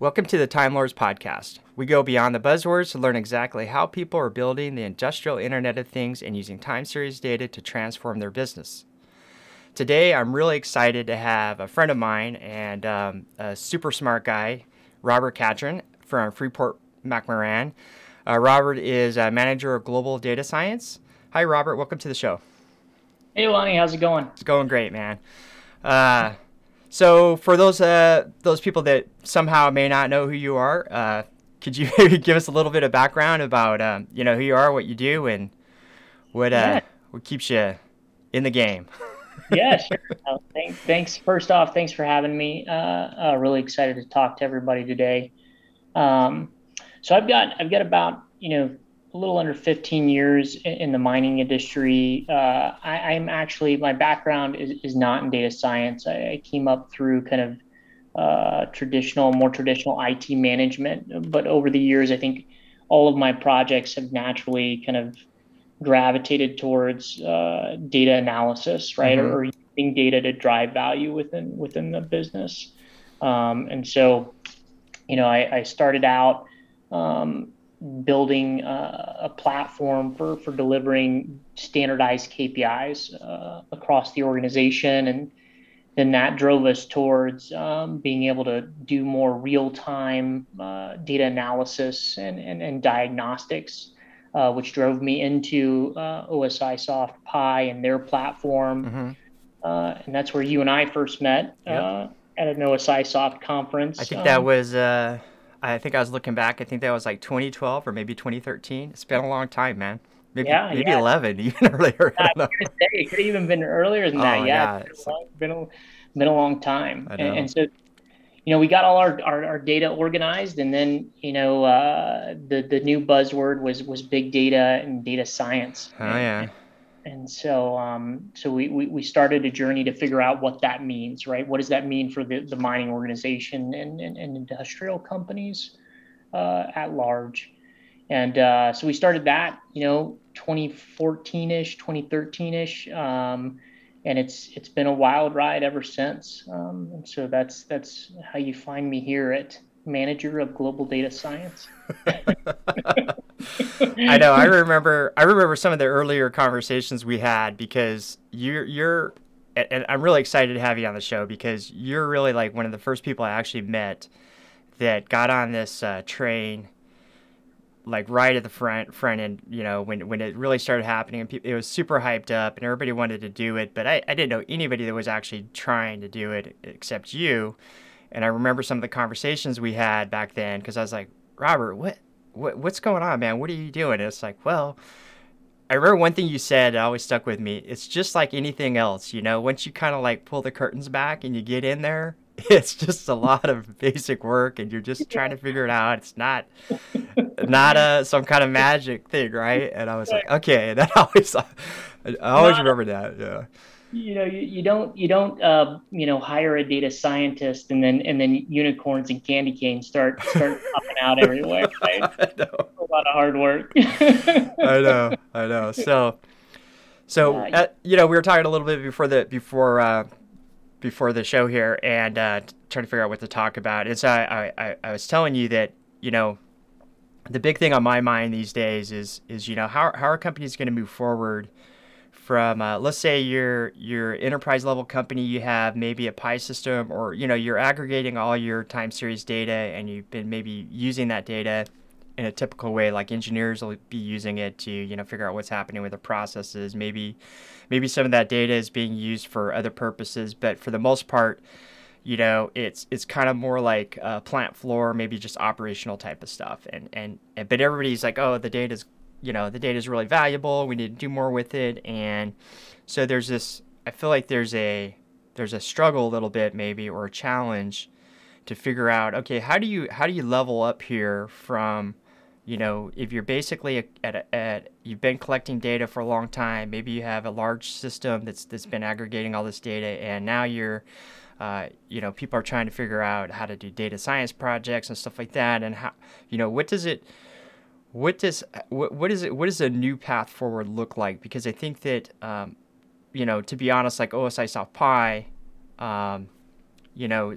Welcome to the Time Lords podcast. We go beyond the buzzwords to learn exactly how people are building the industrial Internet of Things and using time series data to transform their business. Today, I'm really excited to have a friend of mine and um, a super smart guy, Robert Catron from Freeport McMoRan. Uh, Robert is a manager of global data science. Hi, Robert. Welcome to the show. Hey, Lonnie. How's it going? It's going great, man. Uh, so, for those uh, those people that somehow may not know who you are, uh, could you maybe give us a little bit of background about um, you know who you are, what you do, and what uh, yeah. what keeps you in the game? yeah, sure. Uh, thanks, thanks. First off, thanks for having me. Uh, really excited to talk to everybody today. Um, so I've got I've got about you know a little under 15 years in the mining industry. Uh, I, am actually, my background is, is not in data science. I, I came up through kind of uh, traditional, more traditional IT management. But over the years, I think all of my projects have naturally kind of gravitated towards uh, data analysis, right? Mm-hmm. Or, or, using data to drive value within within the business. Um, and so, you know, I, I started out um, building uh, a platform for, for delivering standardized KPIs uh, across the organization. And then that drove us towards um, being able to do more real time uh, data analysis and, and, and diagnostics, uh, which drove me into uh, OSIsoft Pi and their platform. Mm-hmm. Uh, and that's where you and I first met yep. at an OSIsoft conference. I think um, that was I think I was looking back. I think that was like 2012 or maybe 2013. It's been a long time, man. Maybe, yeah, maybe yeah. 11, even earlier. Yeah, it could have even been earlier than that. Oh, yeah, it's been, a, been, a, been a long time. And, and, so, you know, we got all our, our, our, data organized, and then you know, uh, the the new buzzword was was big data and data science. Oh yeah and so um, so we, we, we started a journey to figure out what that means right? What does that mean for the, the mining organization and, and, and industrial companies uh, at large? And uh, so we started that you know 2014ish 2013ish um, and it's it's been a wild ride ever since. Um, and so that's that's how you find me here at manager of global data science I know. I remember. I remember some of the earlier conversations we had because you're you're, and I'm really excited to have you on the show because you're really like one of the first people I actually met that got on this uh, train, like right at the front front end. You know, when when it really started happening, and it was super hyped up, and everybody wanted to do it, but I, I didn't know anybody that was actually trying to do it except you. And I remember some of the conversations we had back then because I was like, Robert, what what, what's going on, man? What are you doing? And it's like, well, I remember one thing you said that always stuck with me. It's just like anything else, you know, once you kind of like pull the curtains back and you get in there, it's just a lot of basic work and you're just trying to figure it out. It's not not a some kind of magic thing, right? And I was like, okay, that always I always remember that. Yeah you know you, you don't you don't uh, you know hire a data scientist and then and then unicorns and candy canes start start popping out everywhere right? I know. a lot of hard work. I know i know. So so uh, you know we were talking a little bit before the before uh, before the show here and uh, trying to figure out what to talk about. And so I, I i was telling you that you know the big thing on my mind these days is is you know how, how are companies going to move forward from uh, let's say your your enterprise level company you have maybe a pi system or you know you're aggregating all your time series data and you've been maybe using that data in a typical way like engineers will be using it to you know figure out what's happening with the processes. Maybe maybe some of that data is being used for other purposes but for the most part you know it's it's kind of more like a plant floor maybe just operational type of stuff. And and, and but everybody's like oh the data's you know the data is really valuable we need to do more with it and so there's this i feel like there's a there's a struggle a little bit maybe or a challenge to figure out okay how do you how do you level up here from you know if you're basically at, at you've been collecting data for a long time maybe you have a large system that's that's been aggregating all this data and now you're uh, you know people are trying to figure out how to do data science projects and stuff like that and how you know what does it what does what, what is it what does a new path forward look like? Because i think that um, you know to be honest like OSIsoft Pi um, you know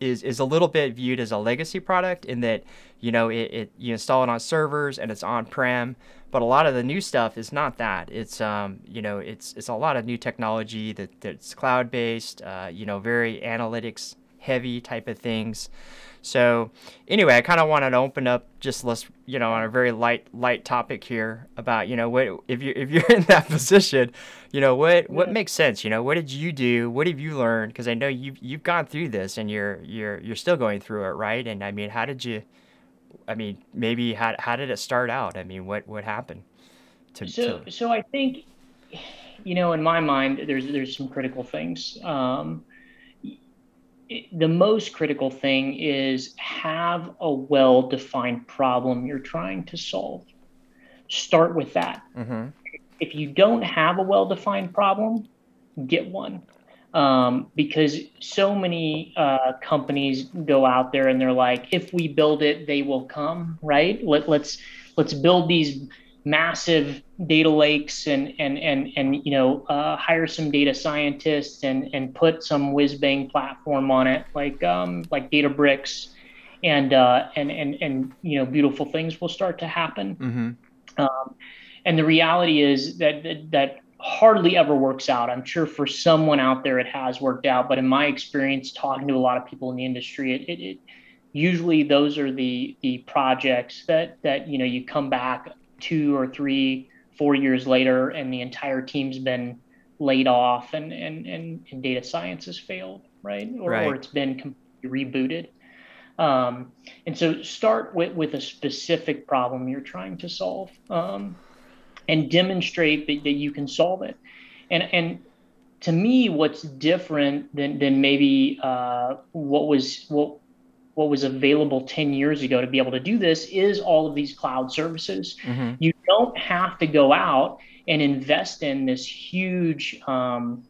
is is a little bit viewed as a legacy product in that you know it, it you install it on servers and it's on prem but a lot of the new stuff is not that. It's um, you know it's it's a lot of new technology that that's cloud based uh, you know very analytics heavy type of things so anyway, I kind of wanted to open up just let's you know on a very light light topic here about you know what if you if you're in that position, you know what what makes sense. You know what did you do? What have you learned? Because I know you've you've gone through this and you're you're you're still going through it, right? And I mean, how did you? I mean, maybe how how did it start out? I mean, what what happened? To, so to... so I think, you know, in my mind, there's there's some critical things. Um, the most critical thing is have a well defined problem you're trying to solve. Start with that. Mm-hmm. If you don't have a well defined problem, get one. Um, because so many uh, companies go out there and they're like, if we build it, they will come, right? Let, let's let's build these massive data lakes and and and and you know uh, hire some data scientists and and put some whiz bang platform on it like um, like Databricks, and uh, and and and you know beautiful things will start to happen. Mm-hmm. Um, and the reality is that, that that hardly ever works out. I'm sure for someone out there it has worked out, but in my experience, talking to a lot of people in the industry, it, it, it usually those are the the projects that that you know you come back two or three, four years later, and the entire team's been laid off and, and, and, and data science has failed, right? Or, right. or it's been completely rebooted. Um, and so start with, with a specific problem you're trying to solve um, and demonstrate that, that you can solve it. And, and to me, what's different than, than maybe uh, what was what what was available 10 years ago to be able to do this is all of these cloud services. Mm-hmm. You don't have to go out and invest in this huge um,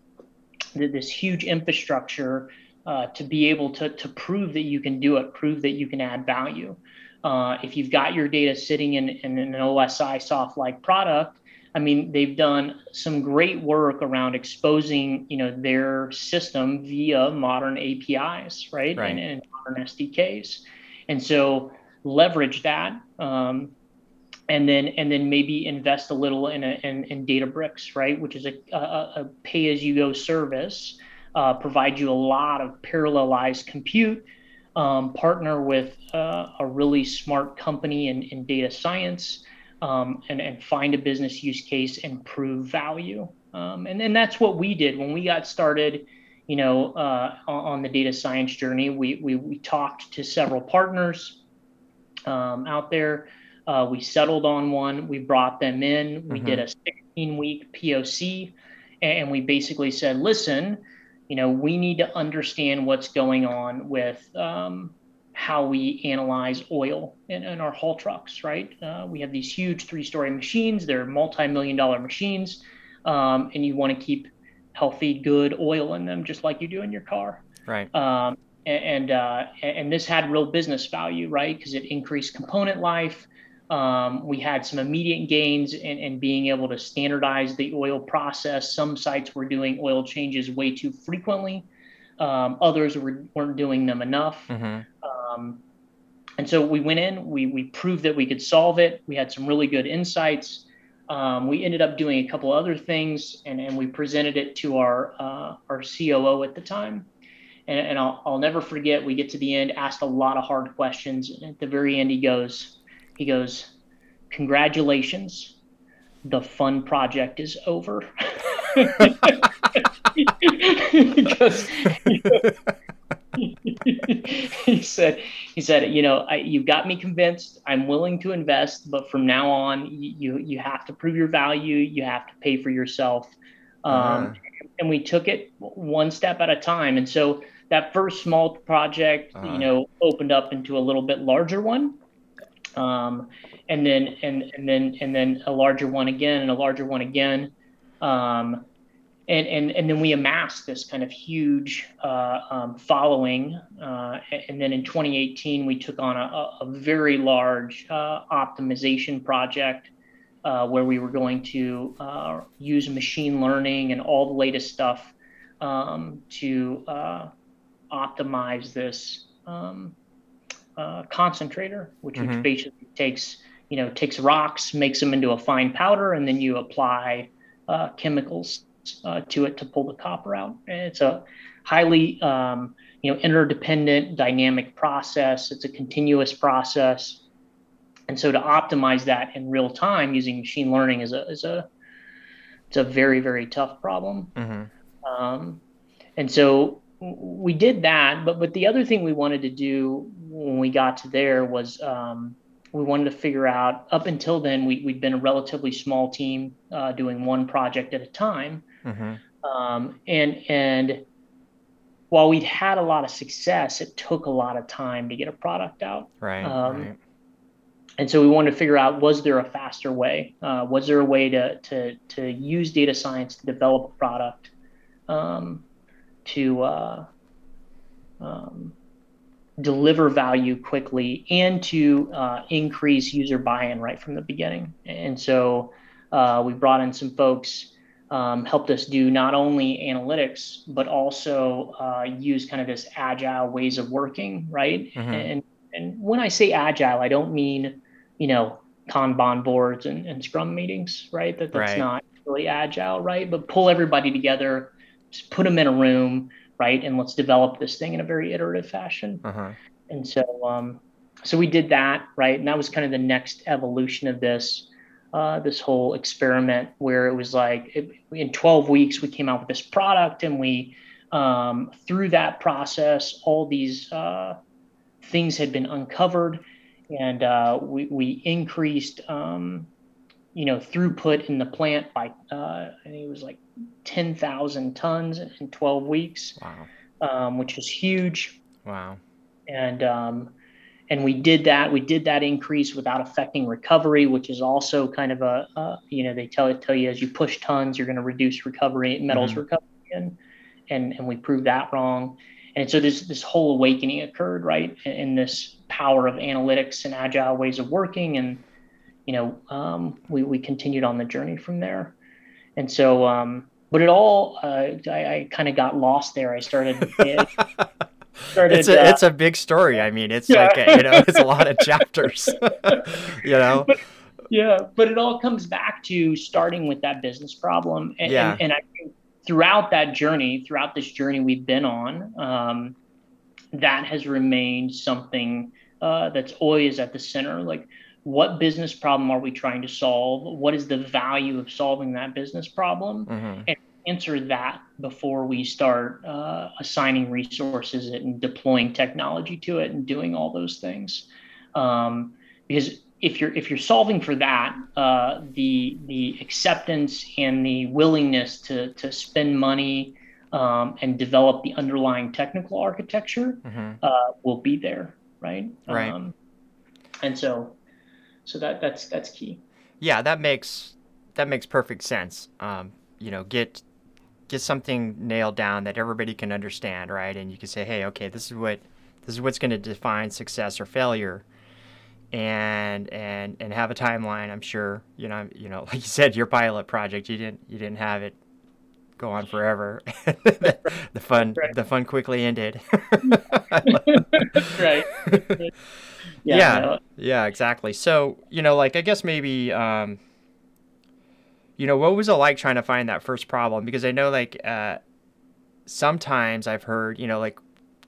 this huge infrastructure uh, to be able to, to prove that you can do it, prove that you can add value. Uh, if you've got your data sitting in, in an OSIsoft like product, I mean, they've done some great work around exposing, you know, their system via modern APIs, right? right. And, and modern SDKs. And so leverage that. Um, and then and then maybe invest a little in a, in, in Databricks, right, which is a, a, a pay-as-you-go service, uh, provide you a lot of parallelized compute. Um, partner with uh, a really smart company in, in data science um, and, and find a business use case and prove value. Um, and then that's what we did when we got started. You know, uh, on, the data science journey, we, we, we talked to several partners um, out there. Uh, we settled on one. We brought them in. We mm-hmm. did a 16 week POC, and we basically said, listen, you know, we need to understand what's going on with um, how we analyze oil in, in our haul trucks, right? Uh, we have these huge three story machines, they're multi million dollar machines, um, and you want to keep healthy, good oil in them, just like you do in your car. Right. Um, and, uh, and this had real business value, right? Because it increased component life. Um, we had some immediate gains in, in, being able to standardize the oil process. Some sites were doing oil changes way too frequently. Um, others were, weren't doing them enough. Mm-hmm. Um, and so we went in, we, we proved that we could solve it. We had some really good insights. Um, we ended up doing a couple other things and, and we presented it to our, uh, our COO at the time. And, and I'll, I'll never forget, we get to the end, asked a lot of hard questions. And at the very end, he goes, he goes, congratulations, the fun project is over. because he said he said you know I, you got me convinced. I'm willing to invest but from now on you you have to prove your value. You have to pay for yourself. Um, uh-huh. and we took it one step at a time. And so that first small project uh-huh. you know opened up into a little bit larger one. Um, and then and and then and then a larger one again and a larger one again. Um, and, and, and then we amassed this kind of huge uh, um, following. Uh, and then in 2018, we took on a, a very large uh, optimization project uh, where we were going to uh, use machine learning and all the latest stuff um, to uh, optimize this um, uh, concentrator, which, mm-hmm. which basically takes you know takes rocks, makes them into a fine powder, and then you apply uh, chemicals uh, to it to pull the copper out. It's a highly um, you know interdependent dynamic process. It's a continuous process. And so to optimize that in real time using machine learning is a is a it's a very very tough problem. Mm-hmm. Um, and so we did that, but but the other thing we wanted to do when we got to there was um, we wanted to figure out. Up until then, we we'd been a relatively small team uh, doing one project at a time, mm-hmm. um, and and while we'd had a lot of success, it took a lot of time to get a product out. Right. Um, right. And so we wanted to figure out was there a faster way? Uh, was there a way to to to use data science to develop a product? Um, to uh, um, deliver value quickly and to uh, increase user buy-in right from the beginning. And so uh, we brought in some folks, um, helped us do not only analytics but also uh, use kind of this agile ways of working, right? Mm-hmm. And and when I say agile, I don't mean you know Kanban boards and, and Scrum meetings, right? That that's right. not really agile, right? But pull everybody together, just put them in a room, right? And let's develop this thing in a very iterative fashion. Uh-huh. And so, um, so we did that, right? And that was kind of the next evolution of this, uh, this whole experiment where it was like it, in 12 weeks we came out with this product, and we um, through that process, all these uh, things had been uncovered, and uh, we we increased. Um, you know, throughput in the plant by, uh, I think it was like 10,000 tons in 12 weeks, wow. um, which was huge. Wow. And, um, and we did that. We did that increase without affecting recovery, which is also kind of a, uh, you know, they tell tell you as you push tons, you're going to reduce recovery, metals mm-hmm. recovery, and, and and we proved that wrong. And so this this whole awakening occurred, right, in, in this power of analytics and agile ways of working, and you know, um, we, we continued on the journey from there. And so, um, but it all, uh, I, I kind of got lost there. I started, started it's a, uh, it's a big story. I mean, it's yeah. like, a, you know, it's a lot of chapters, you know? But, yeah. But it all comes back to starting with that business problem. And, yeah. and, and I think throughout that journey, throughout this journey we've been on, um, that has remained something uh, that's always at the center. Like what business problem are we trying to solve? What is the value of solving that business problem? Mm-hmm. And answer that before we start uh, assigning resources and deploying technology to it and doing all those things. Um, because if you're if you're solving for that, uh, the the acceptance and the willingness to to spend money um, and develop the underlying technical architecture mm-hmm. uh, will be there, right? Right. Um, and so so that that's that's key. Yeah, that makes that makes perfect sense. Um, you know, get get something nailed down that everybody can understand, right? And you can say, hey, okay, this is what this is what's going to define success or failure, and and and have a timeline. I'm sure you know you know like you said, your pilot project, you didn't you didn't have it go on forever. the, the fun right. the fun quickly ended. right yeah, yeah, no. yeah, exactly. So you know, like I guess maybe, um, you know, what was it like trying to find that first problem? Because I know, like, uh, sometimes I've heard, you know, like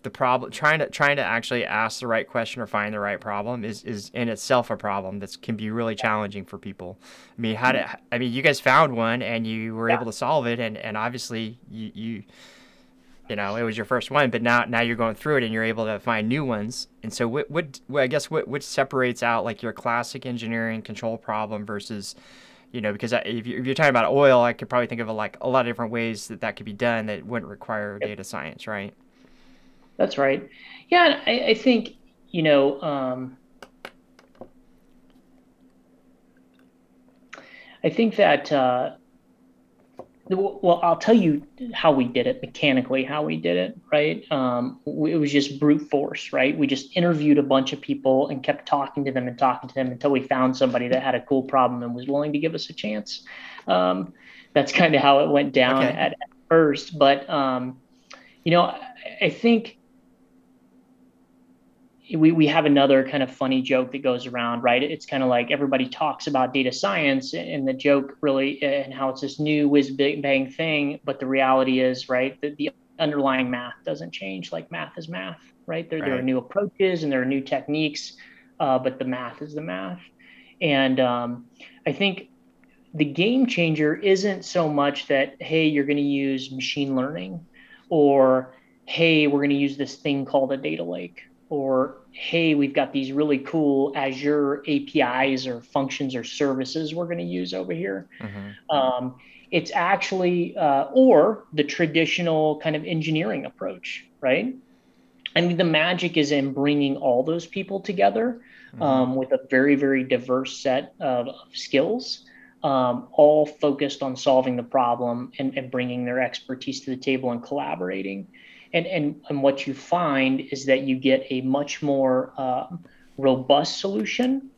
the problem trying to trying to actually ask the right question or find the right problem is is in itself a problem that can be really challenging for people. I mean, how did I mean, you guys found one and you were yeah. able to solve it, and and obviously you you you know it was your first one but now now you're going through it and you're able to find new ones and so what what, what i guess what what separates out like your classic engineering control problem versus you know because if you're, talking about oil i could probably think of a, like a lot of different ways that that could be done that wouldn't require data science right? That's right. Yeah i, I think you know um, i think that uh, well, I'll tell you how we did it mechanically, how we did it, right? Um, it was just brute force, right? We just interviewed a bunch of people and kept talking to them and talking to them until we found somebody that had a cool problem and was willing to give us a chance. Um, that's kind of how it went down okay. at, at, first. But, um, you know, I, I think we, we have another kind of funny joke that goes around, right? It's kind of like everybody talks about data science and the joke really and how it's this new whiz bang thing. But the reality is, right, that the underlying math doesn't change. Like math is math, right? There, right. there are new approaches and there are new techniques, uh, but the math is the math. And um, I think the game changer isn't so much that, hey, you're going to use machine learning or, hey, we're going to use this thing called a data lake or, hey, we've got these really cool Azure APIs or functions or services we're going to use over here. Mm-hmm. Um, it's actually, uh, or the traditional kind of engineering approach, right? I mean, the magic is in bringing all those people together mm-hmm. um, with a very, very diverse set of, of skills, um, all focused on solving the problem and, and, bringing their expertise to the table and collaborating. And, and, and what you find is that you get a much more uh, robust solution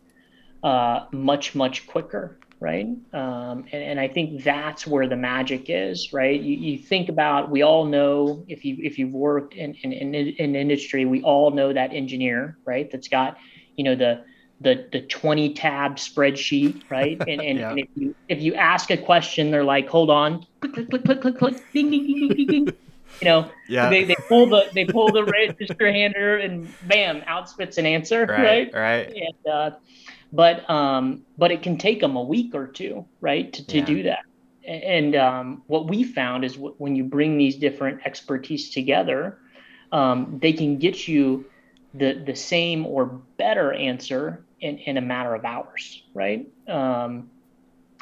uh, much, much quicker right? Um, and, and, I think that's where the magic is, right? You, you, think about, we all know if you if you've worked in in, in in industry, we all know that engineer, right? That's got, you know, the the the 20 tab spreadsheet, right? And and, yeah. and if you if you ask a question, they're like, hold on, click click click click click click, ding ding ding ding ding. You know, yeah. they, they pull the they pull the register hander and bam, out spits an answer, right? Right. right. And uh, but um, but it can take them a week or two, right, to, to yeah. do that. And um, what we found is w- when you bring these different expertise together, um, they can get you the the same or better answer in, in a matter of hours, right? Um,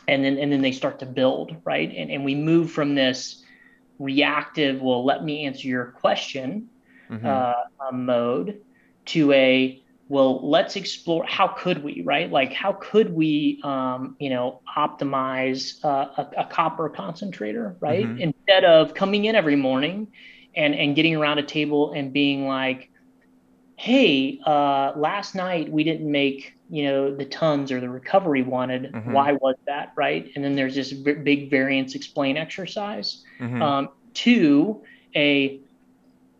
and then and then they start to build, right? And and we move from this reactive, well, let me answer your question mm-hmm. uh, mode to a well let's explore how could we right like how could we um, you know optimize uh, a, a, copper concentrator right mm-hmm. instead of coming in every morning and and getting around a table and being like hey uh, last night we didn't make you know the tons or the recovery wanted mm-hmm. why was that right and then there's this big variance explain exercise mm-hmm. um, to a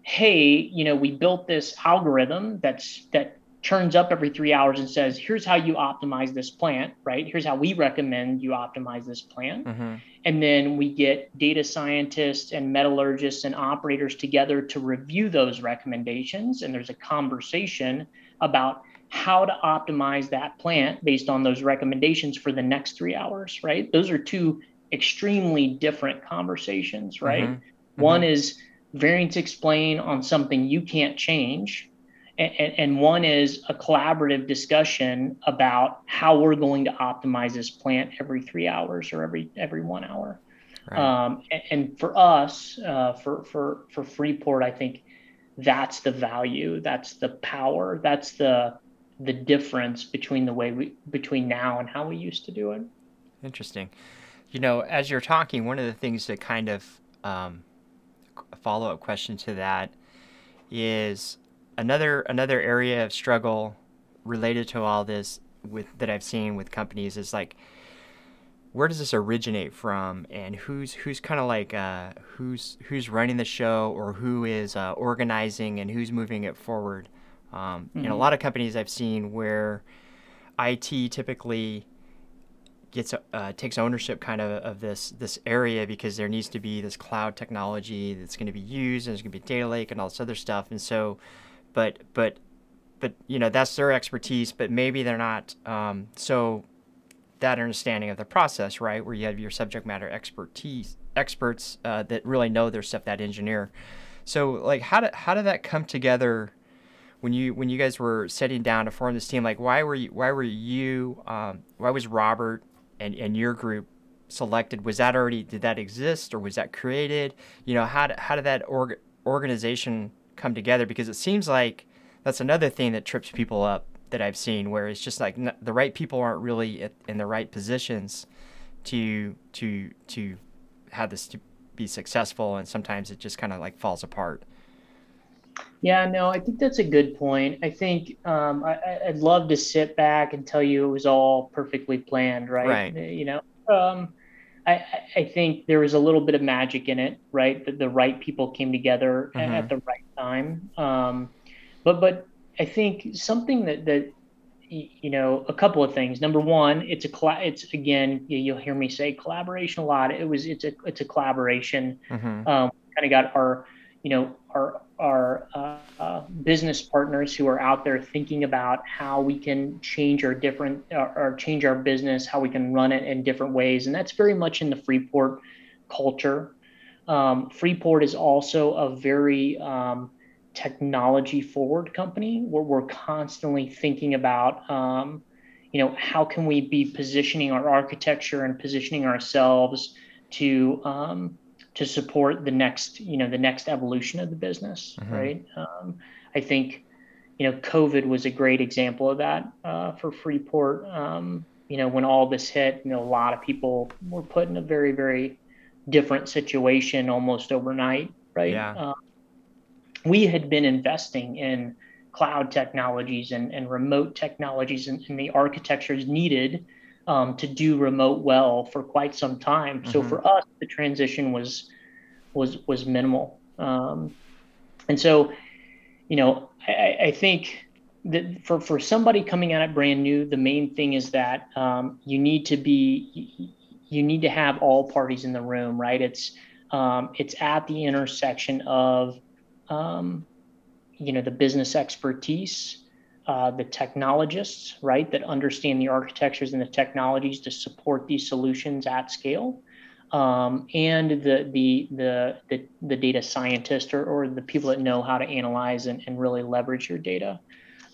hey you know we built this algorithm that's that churns up every three hours and says, here's how you optimize this plant, right? Here's how we recommend you optimize this plant. Mm-hmm. And then we get data scientists and metallurgists and operators together to review those recommendations. And there's a conversation about how to optimize that plant based on those recommendations for the next three hours, right? Those are two extremely different conversations, right? Mm-hmm. One mm-hmm. is variance explain on something you can't change and, and, one is a collaborative discussion about how we're going to optimize this plant every three hours or every every one hour. Right. Um, and, and, for us, uh, for for for Freeport, I think that's the value, that's the power, that's the the difference between the way we between now and how we used to do it. Interesting. You know, as you're talking, one of the things that kind of um, follow up question to that is another another area of struggle related to all this with that I've seen with companies is like where does this originate from and who's who's kind of like uh, who's who's running the show or who is uh, organizing and who's moving it forward um, mm-hmm. know a mm-hmm. lot of companies I've seen where IT typically gets uh, takes ownership kind of of this this area because there needs to be this cloud technology that's going to be used and there's going to be data lake and all this other stuff and so but but but you know that's their expertise but maybe they're not um, so that understanding of the process right where you have your subject matter expertise experts uh, that really know their stuff that engineer. So like how did how did that come together when you when you guys were sitting down to form this team? Like why were you why were you um, why was robert and, and your group selected? Was that already did that exist or was that created? You know how did, how did that org, organization come together because it seems like that's another thing that trips people up that I've seen where it's just like the right people aren't really in the right positions to to to have this to be successful and sometimes it just kind of like falls apart. Yeah, no, I think that's a good point. I think um, I, would love to sit back and tell you it was all perfectly planned, right? Right. You know, um, I, I think there was a little bit of magic in it, right? That the right people came together mm-hmm. at the right time. Um, but but I think something that that you know a couple of things. Number one, it's a cl- it's again you'll hear me say collaboration a lot. It was it's a it's a collaboration. Mm-hmm. Um, kind of got our you know our our uh, uh, business partners who are out there thinking about how we can change our different or, or, change our business, how we can run it in different ways, and that's very much in the Freeport culture. Um, Freeport is also a very um, technology forward company where we're constantly thinking about um, you know how can we be positioning our architecture and positioning ourselves to um, to support the next you know the next evolution of the business mm-hmm. right um, i think you know covid was a great example of that uh, for freeport um, you know when all this hit you know a lot of people were put in a very very different situation almost overnight right yeah. Uh, we had been investing in cloud technologies and, and remote technologies and, and the architectures needed um, to do remote well for quite some time. Mm-hmm. So for us, the transition was was was minimal. Um, and so, you know, I, I, think that for for somebody coming at it brand new, the main thing is that um, you need to be you need to have all parties in the room, right? It's um, it's at the intersection of um, you know the business expertise uh, the technologists, right, that understand the architectures and the technologies to support these solutions at scale, um, and the, the, the the the data scientist or, or the people that know how to analyze and, and really leverage your data.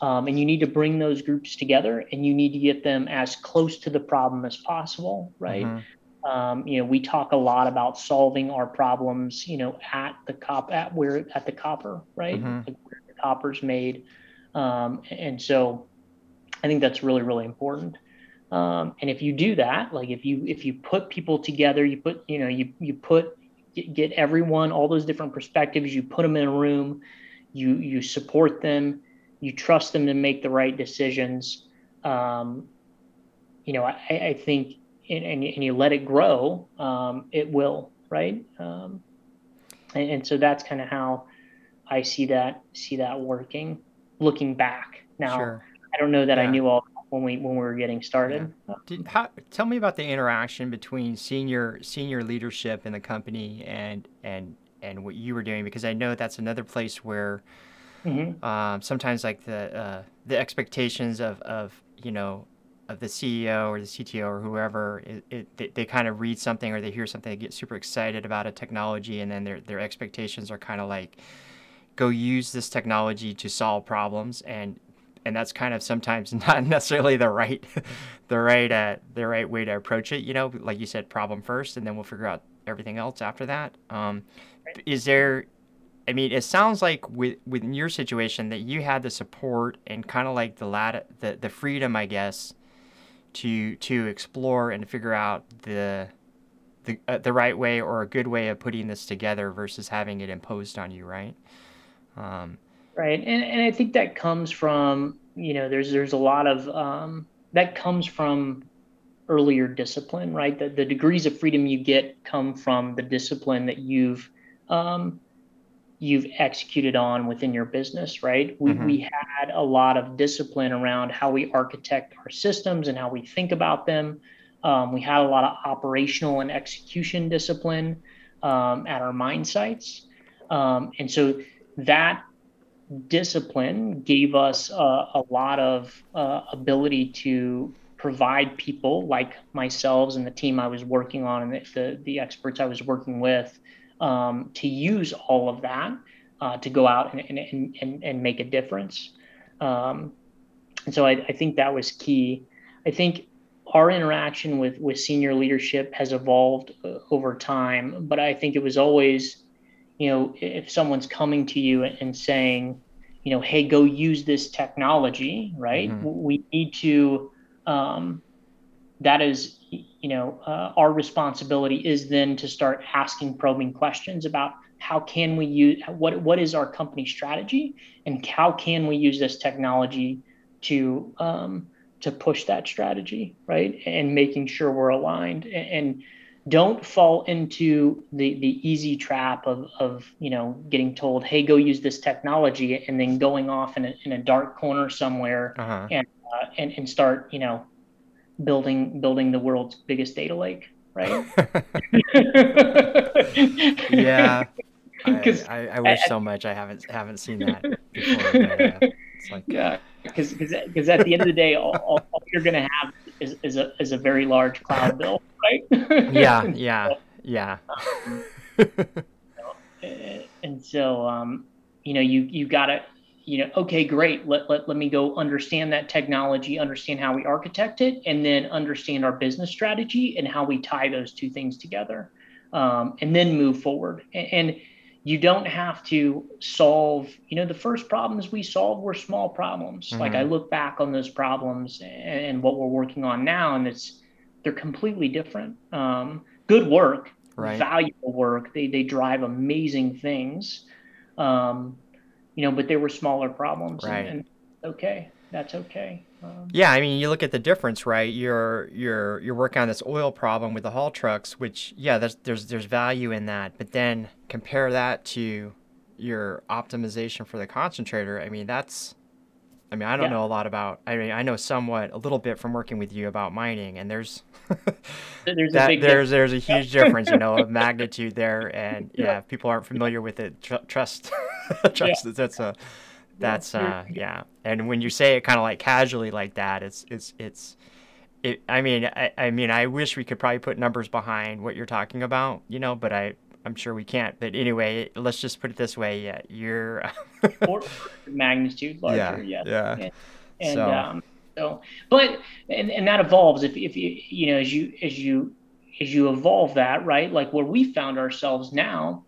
Um, and you need to bring those groups together, and you need to get them as close to the problem as possible, right? Mm-hmm. Um, you know, we talk a lot about solving our problems, you know, at the cop at where at the copper, right? Mm-hmm. Like where the copper's made. Um, and so I think that's really, really important. Um, and if you do that, like if you if you put people together, you put you know you you put get everyone all those different perspectives, you put them in a room, you you support them, you trust them to make the right decisions. Um, you know, I, I think and, and, and, you let it grow, um, it will, right? Um, and, and so that's kind of how I see that see that working looking back now. Sure. I don't know that yeah. I knew all when we when we were getting started. Yeah. Did, how, tell me about the interaction between senior senior leadership in the company and and and what you were doing because I know that's another place where mm-hmm. um, sometimes like the uh, the expectations of of you know of the CEO or the CTO or whoever it, it, they, they kind of read something or they hear something they get super excited about a technology and then their their expectations are kind of like go use this technology to solve problems and and that's kind of sometimes not necessarily the right the right uh, the right way to approach it you know like you said problem first and then we'll figure out everything else after that. Um, is there i mean it sounds like with within your situation that you had the support and kind of like the lat the, the freedom i guess to to explore and figure out the the, uh, the right way or a good way of putting this together versus having it imposed on you right um, right, and and I think that comes from you know there's there's a lot of um, that comes from earlier discipline, right? The the degrees of freedom you get come from the discipline that you've um, you've executed on within your business, right? We, mm-hmm. we had a lot of discipline around how we architect our systems and how we think about them. Um, we had a lot of operational and execution discipline um, at our mine sites. Um, and so that discipline gave us uh, a lot of uh, ability to provide people like myself and the team I was working on and the, the, the experts I was working with um, to use all of that uh, to go out and, and, and, and make a difference. Um, and so I, I think that was key. I think our interaction with, with senior leadership has evolved uh, over time, but I think it was always you know, if someone's coming to you and saying, you know, hey, go use this technology, right? Mm-hmm. We need to, um, that is, you know, uh, our responsibility is then to start asking probing questions about how can we use, what, what is our company strategy and how can we use this technology to, um, to push that strategy, right? And making sure we're aligned. And, and don't fall into the the easy trap of of you know getting told hey go use this technology and then going off in a, in a dark corner somewhere uh-huh. and, uh, and and start you know building building the world's biggest data lake right yeah I, I, I, wish I, so much I haven't haven't seen that before. But, uh, it's like yeah, because because at the end of the day, all, all, all you're going to have is, is a is a very large cloud bill, right? yeah, yeah, yeah. Um, and so, um, you know, you you got to, you know, okay, great. Let, let let me go understand that technology, understand how we architect it, and then understand our business strategy and how we tie those two things together, um, and then move forward. and, and you don't have to solve you know the first problems we solved were small problems mm-hmm. like i look back on those problems and, what we're working on now and it's they're completely different um, good work right. valuable work they, they drive amazing things um, you know but they were smaller problems right. and, and okay that's okay um, yeah, I mean, you look at the difference, right? You're you're you're working on this oil problem with the haul trucks, which yeah, there's there's there's value in that. But then compare that to your optimization for the concentrator. I mean, that's I mean, I don't yeah. know a lot about. I mean, I know somewhat a little bit from working with you about mining, and there's there's that, a there's there's a huge difference, you know, of magnitude there. And yeah, if people aren't familiar with it, tr- trust trust yeah. that's a that's uh yeah. And when you say it kind of like casually like that, it's it's it's it, I mean, I, I mean, I wish we could probably put numbers behind what you're talking about, you know, but I, I'm sure we can't. But anyway, let's just put it this way: yeah, you're magnitude larger, yeah, yes. yeah. And, and so. Um, so, but and, and that evolves if if you you know as you as you as you evolve that right, like where we found ourselves now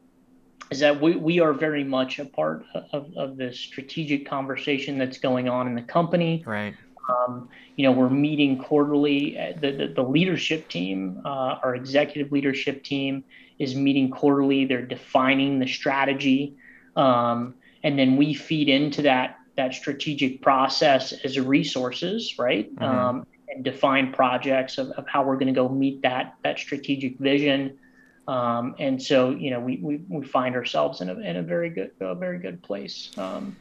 is that we, we are very much a part of, of the strategic conversation that's going on in the company. Right. Um, you know, we're meeting quarterly. The, the, the leadership team, uh, our executive leadership team, is meeting quarterly. They're defining the strategy, um, and then we feed into that that strategic process as resources, right? Mm-hmm. Um, and define projects of, of how we're going to go meet that that strategic vision. Um, and so, you know, we, we, we find ourselves in a, in a very good, a very good place. Um,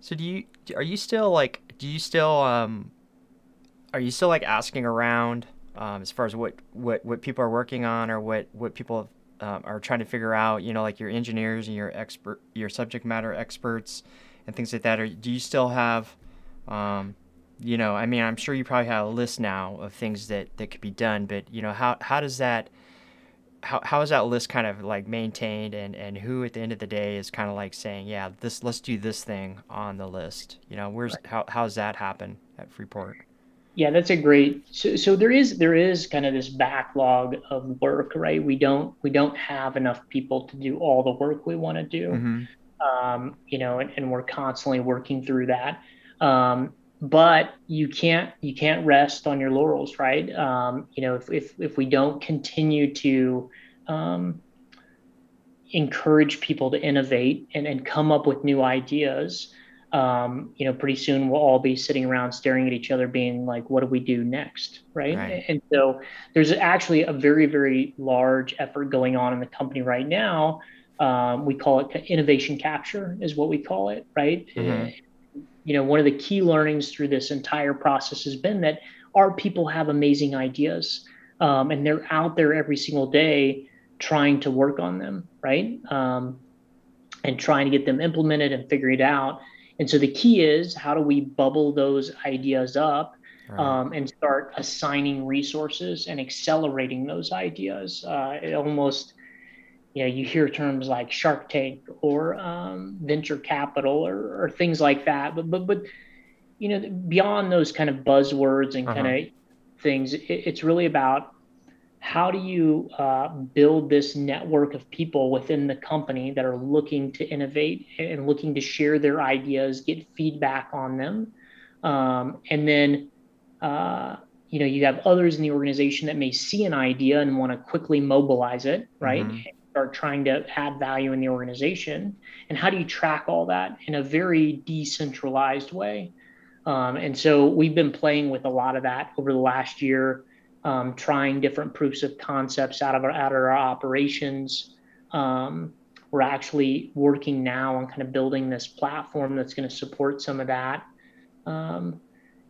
so do you, are you still like, do you still, um, are you still like asking around, um, as far as what, what, what people are working on or what, what people um, are trying to figure out, you know, like your engineers and your expert, your subject matter experts and things like that? Or do you still have, um, you know, I mean, I'm sure you probably have a list now of things that, that could be done, but you know, how, how does that, how, how is that list kind of like maintained? And, and who at the end of the day is kind of like saying yeah this let's do this thing on the list. You know where's right. how, how's that happen at freeport? Yeah that's a great so, so there is there is kind of this backlog of work right? We don't we don't have enough people to do all the work we want to do. Mm-hmm. um, you know and, and, we're constantly working through that. Um, but you can't you can't rest on your laurels right um, you know if, if if we don't continue to um, encourage people to innovate and, and come up with new ideas um, you know pretty soon we'll all be sitting around staring at each other being like what do we do next right? right. and so there's actually a very very large effort going on in the company right now um, we call it innovation capture is what we call it right mm-hmm you know, one of the key learnings through this entire process has been that our people have amazing ideas um, and they're out there every single day trying to work on them, right? Um, and trying to get them implemented and figured out. And so the key is how do we bubble those ideas up right. um, and start assigning resources and accelerating those ideas? Uh, it almost you know you hear terms like shark tank or um, venture capital or, or, things like that. But but but you know beyond those kind of buzzwords and uh-huh. kind of things it, it's really about how do you uh, build this network of people within the company that are looking to innovate and looking to share their ideas get feedback on them. Um, and then uh, you know you have others in the organization that may see an idea and want to quickly mobilize it right? Mm-hmm are trying to add value in the organization and how do you track all that in a very decentralized way um, and so we've been playing with a lot of that over the last year um, trying different proofs of concepts out of our out of our operations. Um, we're actually working now on kind of building this platform that's going to support some of that. Um,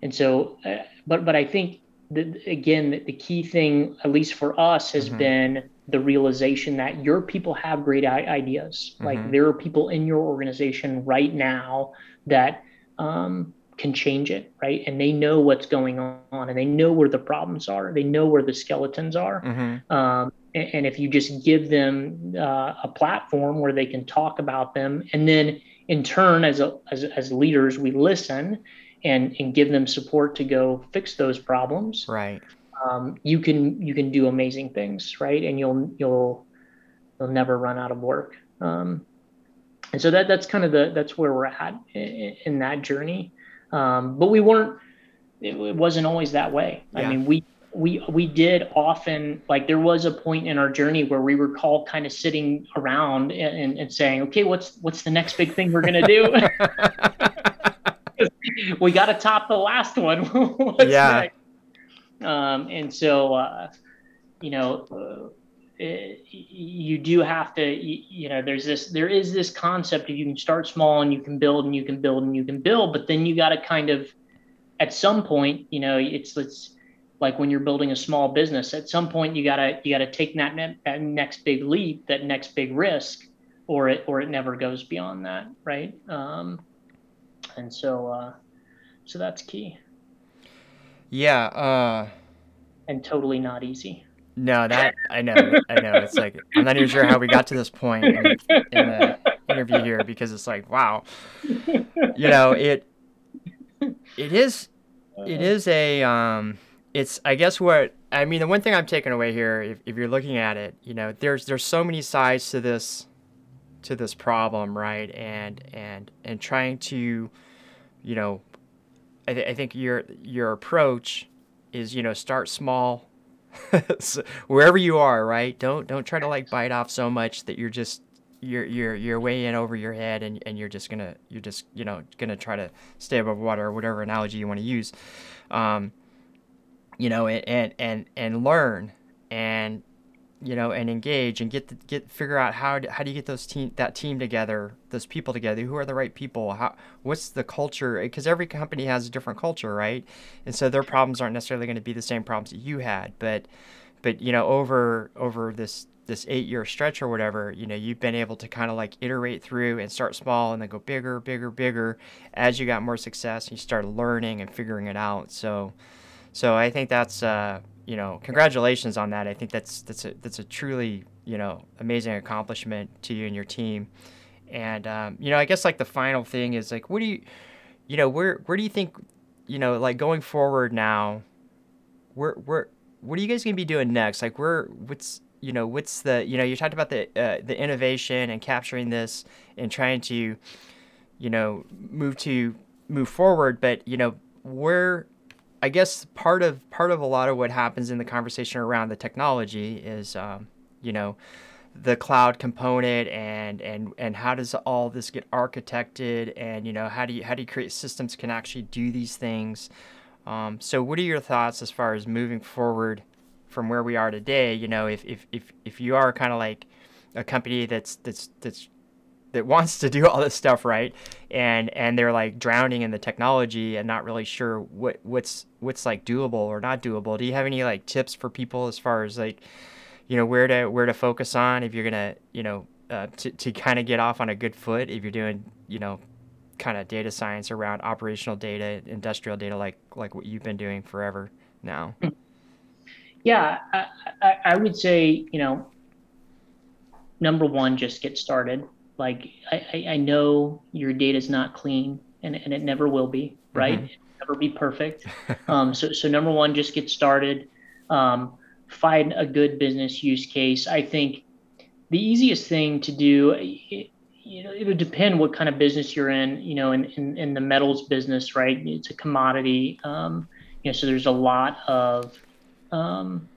and so, uh, but but I think that again, the, the, key thing, at least for us, has mm-hmm. been the realization that your people have great ideas. Mm-hmm. Like there are people in your organization right now that um, can change it, right? And they know what's going on and they know where the problems are. They know where the skeletons are. Mm-hmm. Um, and, and, if you just give them uh, a platform where they can talk about them, and then in turn, as, a, as, as leaders, we listen and, and give them support to go fix those problems. Right um, you can you can do amazing things, right? And you'll you'll you'll never run out of work. Um, and so that that's kind of the that's where we're at in, in that journey. Um, but we weren't. It, it, wasn't always that way. Yeah. I mean, we we we did often like there was a point in our journey where we were all kind of sitting around and, and saying, okay, what's what's the next big thing we're gonna do? we got to top the last one. yeah. Next? Um, and so, uh, you know, uh, it, you do have to, you, you, know, there's this, there is this concept of you can start small and you can build and you can build and you can build, but then you got to kind of, at some point, you know, it's, it's like when you're building a small business, at some point you gotta, you gotta take that, ne- that next big leap, that next big risk, or it, or it never goes beyond that. Right. Um, and so, uh, so that's key. Yeah. Uh, and totally not easy. No, that I know. I know. It's like I'm not even sure how we got to this point in, in the interview here because it's like, wow, you know, it it is it is a um, it's I guess what I mean. The one thing I'm taking away here, if, if you're looking at it, you know, there's there's so many sides to this to this problem, right? And and and trying to, you know, I, th- I think your your approach is you know start small. So wherever you are right? Don't don't try to like bite off so much that you're just you're you're you're way in over your head and, and you're just gonna you're just you know gonna try to stay above water or whatever analogy you want to use. Um, you know and, and and and learn and you know, and engage and get the, get figure out how do, how do you get those team that team together, those people together. Who are the right people? How what's the culture? Because every company has a different culture, right? And so their problems aren't necessarily going to be the same problems that you had, but but you know over over this this eight year stretch or whatever, you know, you've been able to kind of like iterate through and start small and then go bigger, bigger, bigger as you got more success you started learning and figuring it out. So, so I think that's uh, you know, congratulations on that. I think that's that's a that's a truly you know amazing accomplishment to you and your team. And um, you know, I guess like the final thing is like, what do you, you know, where where do you think, you know, like going forward now, where where what are you guys gonna be doing next? Like, where what's you know what's the you know you talked about the uh, the innovation and capturing this and trying to, you know, move to move forward, but you know where I guess part of part of a lot of what happens in the conversation around the technology is, um, you know, the cloud component and and and how does all this get architected and you know how do you how do you create systems can actually do these things. Um, so what are your thoughts as far as moving forward from where we are today? You know, if if if if you are kind of like a company that's that's that's that wants to do all this stuff right? And and they're like drowning in the technology and not really sure what what's what's like doable or not doable. Do you have any like tips for people as far as like you know where to where to focus on if you're gonna you know uh, to, to kind of get off on a good foot if you're doing you know kind of data science around operational data industrial data like like what you've been doing forever now? Yeah i, I, I would say you know number one just get started like I, I know your data is not clean and, and it never will be, right? Mm-hmm. Never be perfect. um, so, so number one, just get started. Um, find a good business use case. I think the easiest thing to do, it, you know, it would depend what kind of business you're in. You know, in, in, in the metals business, right? It's a commodity. Um, you know, so there's a lot of um,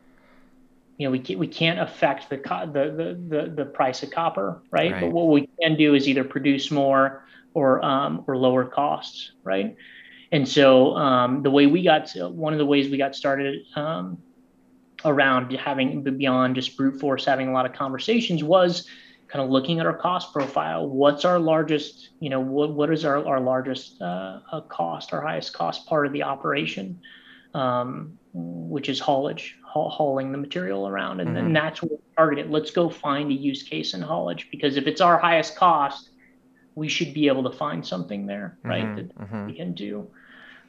you know, we can't, we can't affect the, the, the, the, price of copper, right? right? But what we can do is either produce more or, um, or lower costs, right? And so um, the way we got, to, one of the ways we got started um, around having beyond just brute force having a lot of conversations was kind of looking at our cost profile. What's our largest, you know, what, what is our, our largest uh, cost, our highest cost part of the operation, um, which is haulage, haul, hauling the material around. And mm-hmm. then that's what we target it. Let's go find a use case in haulage because if it's our highest cost, we should be able to find something there, right? Mm-hmm. That mm-hmm. we can do.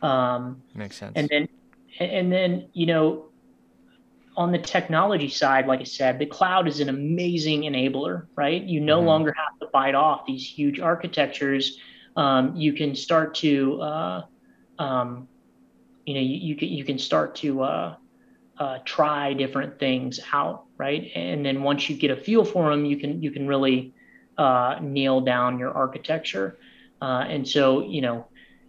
Um, Makes sense. And then, and then, you know, on the technology side, like I said, the cloud is an amazing enabler, right? You no mm-hmm. longer have to bite off these huge architectures. Um, you can start to, uh, um, you know, you, you, can you can start to uh, uh, try different things out, right? And then once you get a feel for them, you can you can really uh, nail down your architecture. Uh, and so, you know,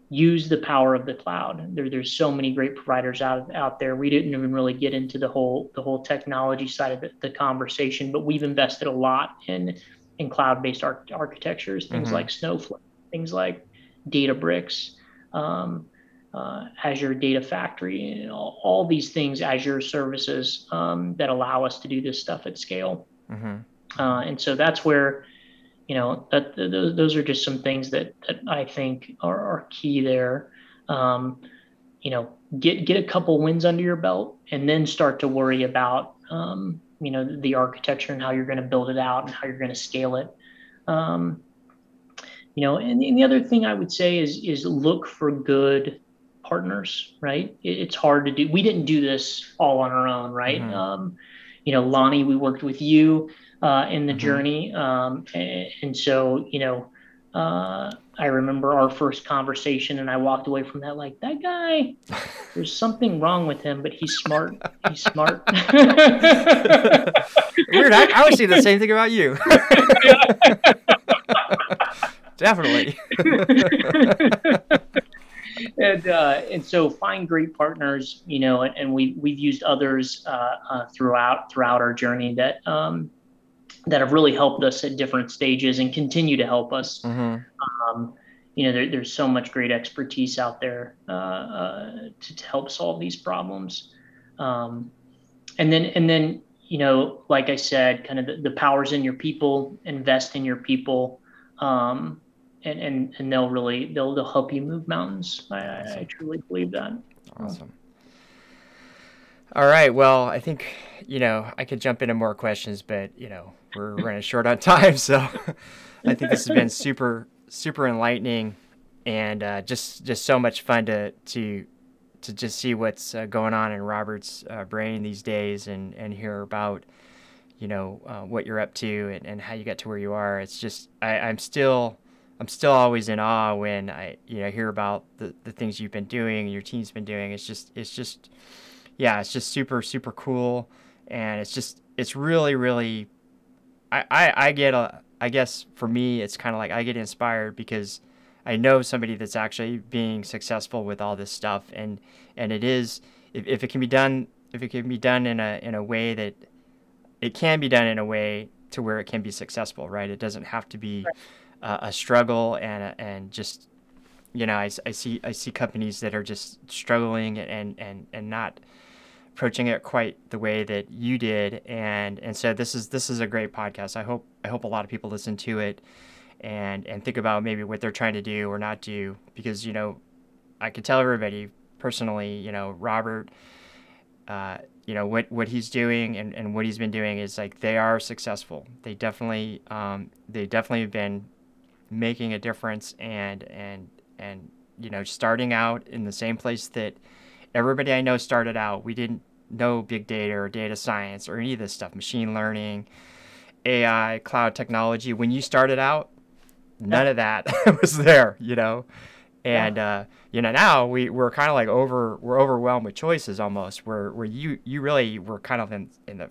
use the power of the cloud. There, there's so many great providers out out there. We didn't even really get into the whole the whole technology side of the, the conversation, but we've invested a lot in in cloud-based arch- architectures, things mm-hmm. like Snowflake, things like Databricks, um, uh, Azure Data Factory, and all, all, these things, Azure services um, that allow us to do this stuff at scale. Mm-hmm. Uh, and so that's where you know that those, those are just some things that, that I think are, are key there. Um, you know, get get a couple wins under your belt, and then start to worry about um, you know the architecture and how you're going to build it out and how you're going to scale it. Um, you know, and, and, the other thing I would say is is look for good partners. Right, it, it's hard to do. We didn't do this all on our own, right? Mm-hmm. Um, you know, Lonnie, we worked with you uh, in the mm-hmm. journey. Um, and, and, so, you know, uh, I remember our first conversation, and I walked away from that like that guy. There's something wrong with him, but he's smart. He's smart. Weird. I, I would say the same thing about you. Definitely. And uh, and so find great partners, you know, and, and we we've used others uh, uh, throughout throughout our journey that um, that have really helped us at different stages and continue to help us. Mm-hmm. Um, you know, there, there's so much great expertise out there uh, uh, to, to, help solve these problems. Um, and then, and then, you know, like I said, kind of the, the powers in your people, invest in your people, um, and, and, and they'll really, they'll, they'll help you move mountains. I, awesome. I truly believe that. Awesome. All right. Well, I think, you know, I could jump into more questions, but, you know, we're running short on time. So I think this has been super, super enlightening and uh, just, just so much fun to, to, to just see what's uh, going on in Robert's uh, brain these days and, and hear about, you know, uh, what you're up to and, and how you got to where you are. It's just, I, I'm still, I'm still always in awe when I, you know, hear about the, the things you've been doing and your team's been doing. It's just, it's just, yeah, it's just super, super cool. And it's just, it's really, really, I, I, I get a, I guess for me, it's kind of like I get inspired because I know somebody that's actually being successful with all this stuff. And, and it is, if, if it can be done, if it can be done in a, in a way that it can be done in a way to where it can be successful, right? It doesn't have to be uh, a struggle and, and just, you know, I, I see, I see companies that are just struggling and, and, and not, approaching it quite the way that you did. And and so this is this is a great podcast. I hope i hope a lot of people listen to it and and think about maybe what they're trying to do or not do because you know i could tell everybody personally you know robert uh, you know what what he's doing and, and what he's been doing is like they are successful. They definitely um, they definitely have been making a difference and and and you know starting out in the same place that everybody I know started out, we didn't know big data or data science or any of this stuff, machine learning, AI, cloud technology. When you started out, none of that was there, you know. And uh, you know now we we're kind of like over we're overwhelmed with choices almost. Where where you you really were kind of in in the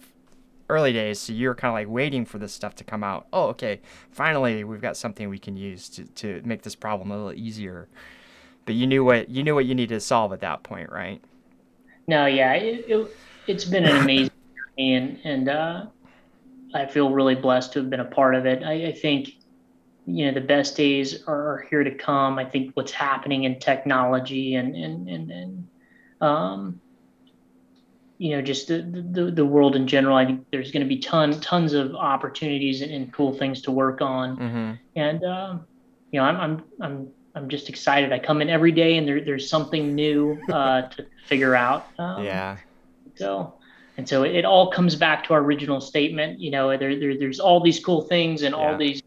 early days, so you're kind of like waiting for this stuff to come out. Oh, okay, finally we've got something we can use to to make this problem a little easier but you knew what you knew what you needed to solve at that point, right? No, yeah, it, it has been an amazing journey, and and uh, I feel really blessed to have been a part of it. I, I think you know the best days are here to come. I think what's happening in technology and and and, and um, you know, just the, the, the world in general. I think there's going to be ton tons of opportunities and, and cool things to work on. Mm-hmm. And um, you know, I'm I'm I'm I'm just excited. I come in every day and there, there's something new uh, to figure out. Um, yeah. So, and so it, all comes back to our original statement. You know, there, there there's all these cool things and yeah. all these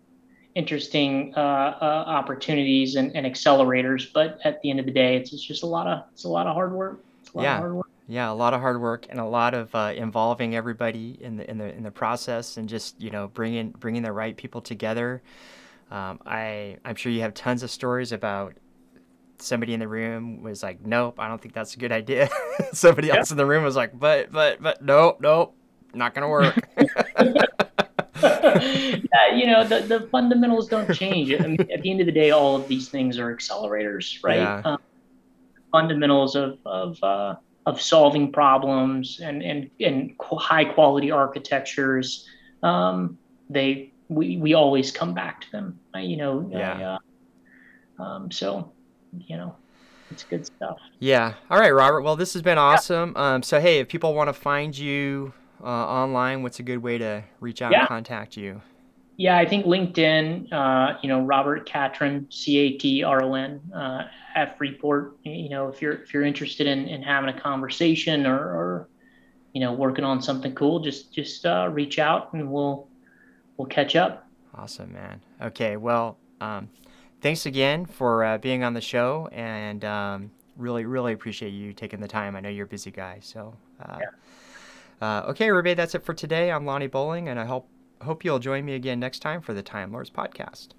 interesting uh, uh, opportunities and, and, accelerators. But at the end of the day, it's, it's just a lot of it's a lot of hard work. yeah. Hard work. Yeah, a lot of hard work and a lot of uh, involving everybody in the in the in the process, and just you know bringing bringing the right people together. Um, I I'm sure you have tons of stories about somebody in the room was like, "Nope, I don't think that's a good idea." somebody yeah. else in the room was like, "But but but nope, nope, not gonna work." yeah, you know the, the fundamentals don't change. I mean, at the end of the day, all of these things are accelerators, right? Yeah. Um, fundamentals of of uh, of solving problems and and and high quality architectures. Um, they we we always come back to them. You know. Yeah. Uh, um, so, you know, it's good stuff. Yeah. All right, Robert. Well, this has been awesome. Yeah. Um, so hey, if people want to find you uh, online, what's a good way to reach out yeah. and contact you? Yeah, I think LinkedIn. Uh, you know, Robert Catron, C A T R O N, uh, at Freeport. You know, if you're if you're interested in, in having a conversation or, or you know working on something cool, just just uh, reach out and we'll we'll catch up. Awesome, man. Okay, well, um, thanks again for uh, being on the show, and um, really, really appreciate you taking the time. I know you're a busy guy, so. Uh, yeah. Uh, okay, everybody, that's it for today. I'm Lonnie Bowling, and I hope hope you'll join me again next time for the Time Lords podcast.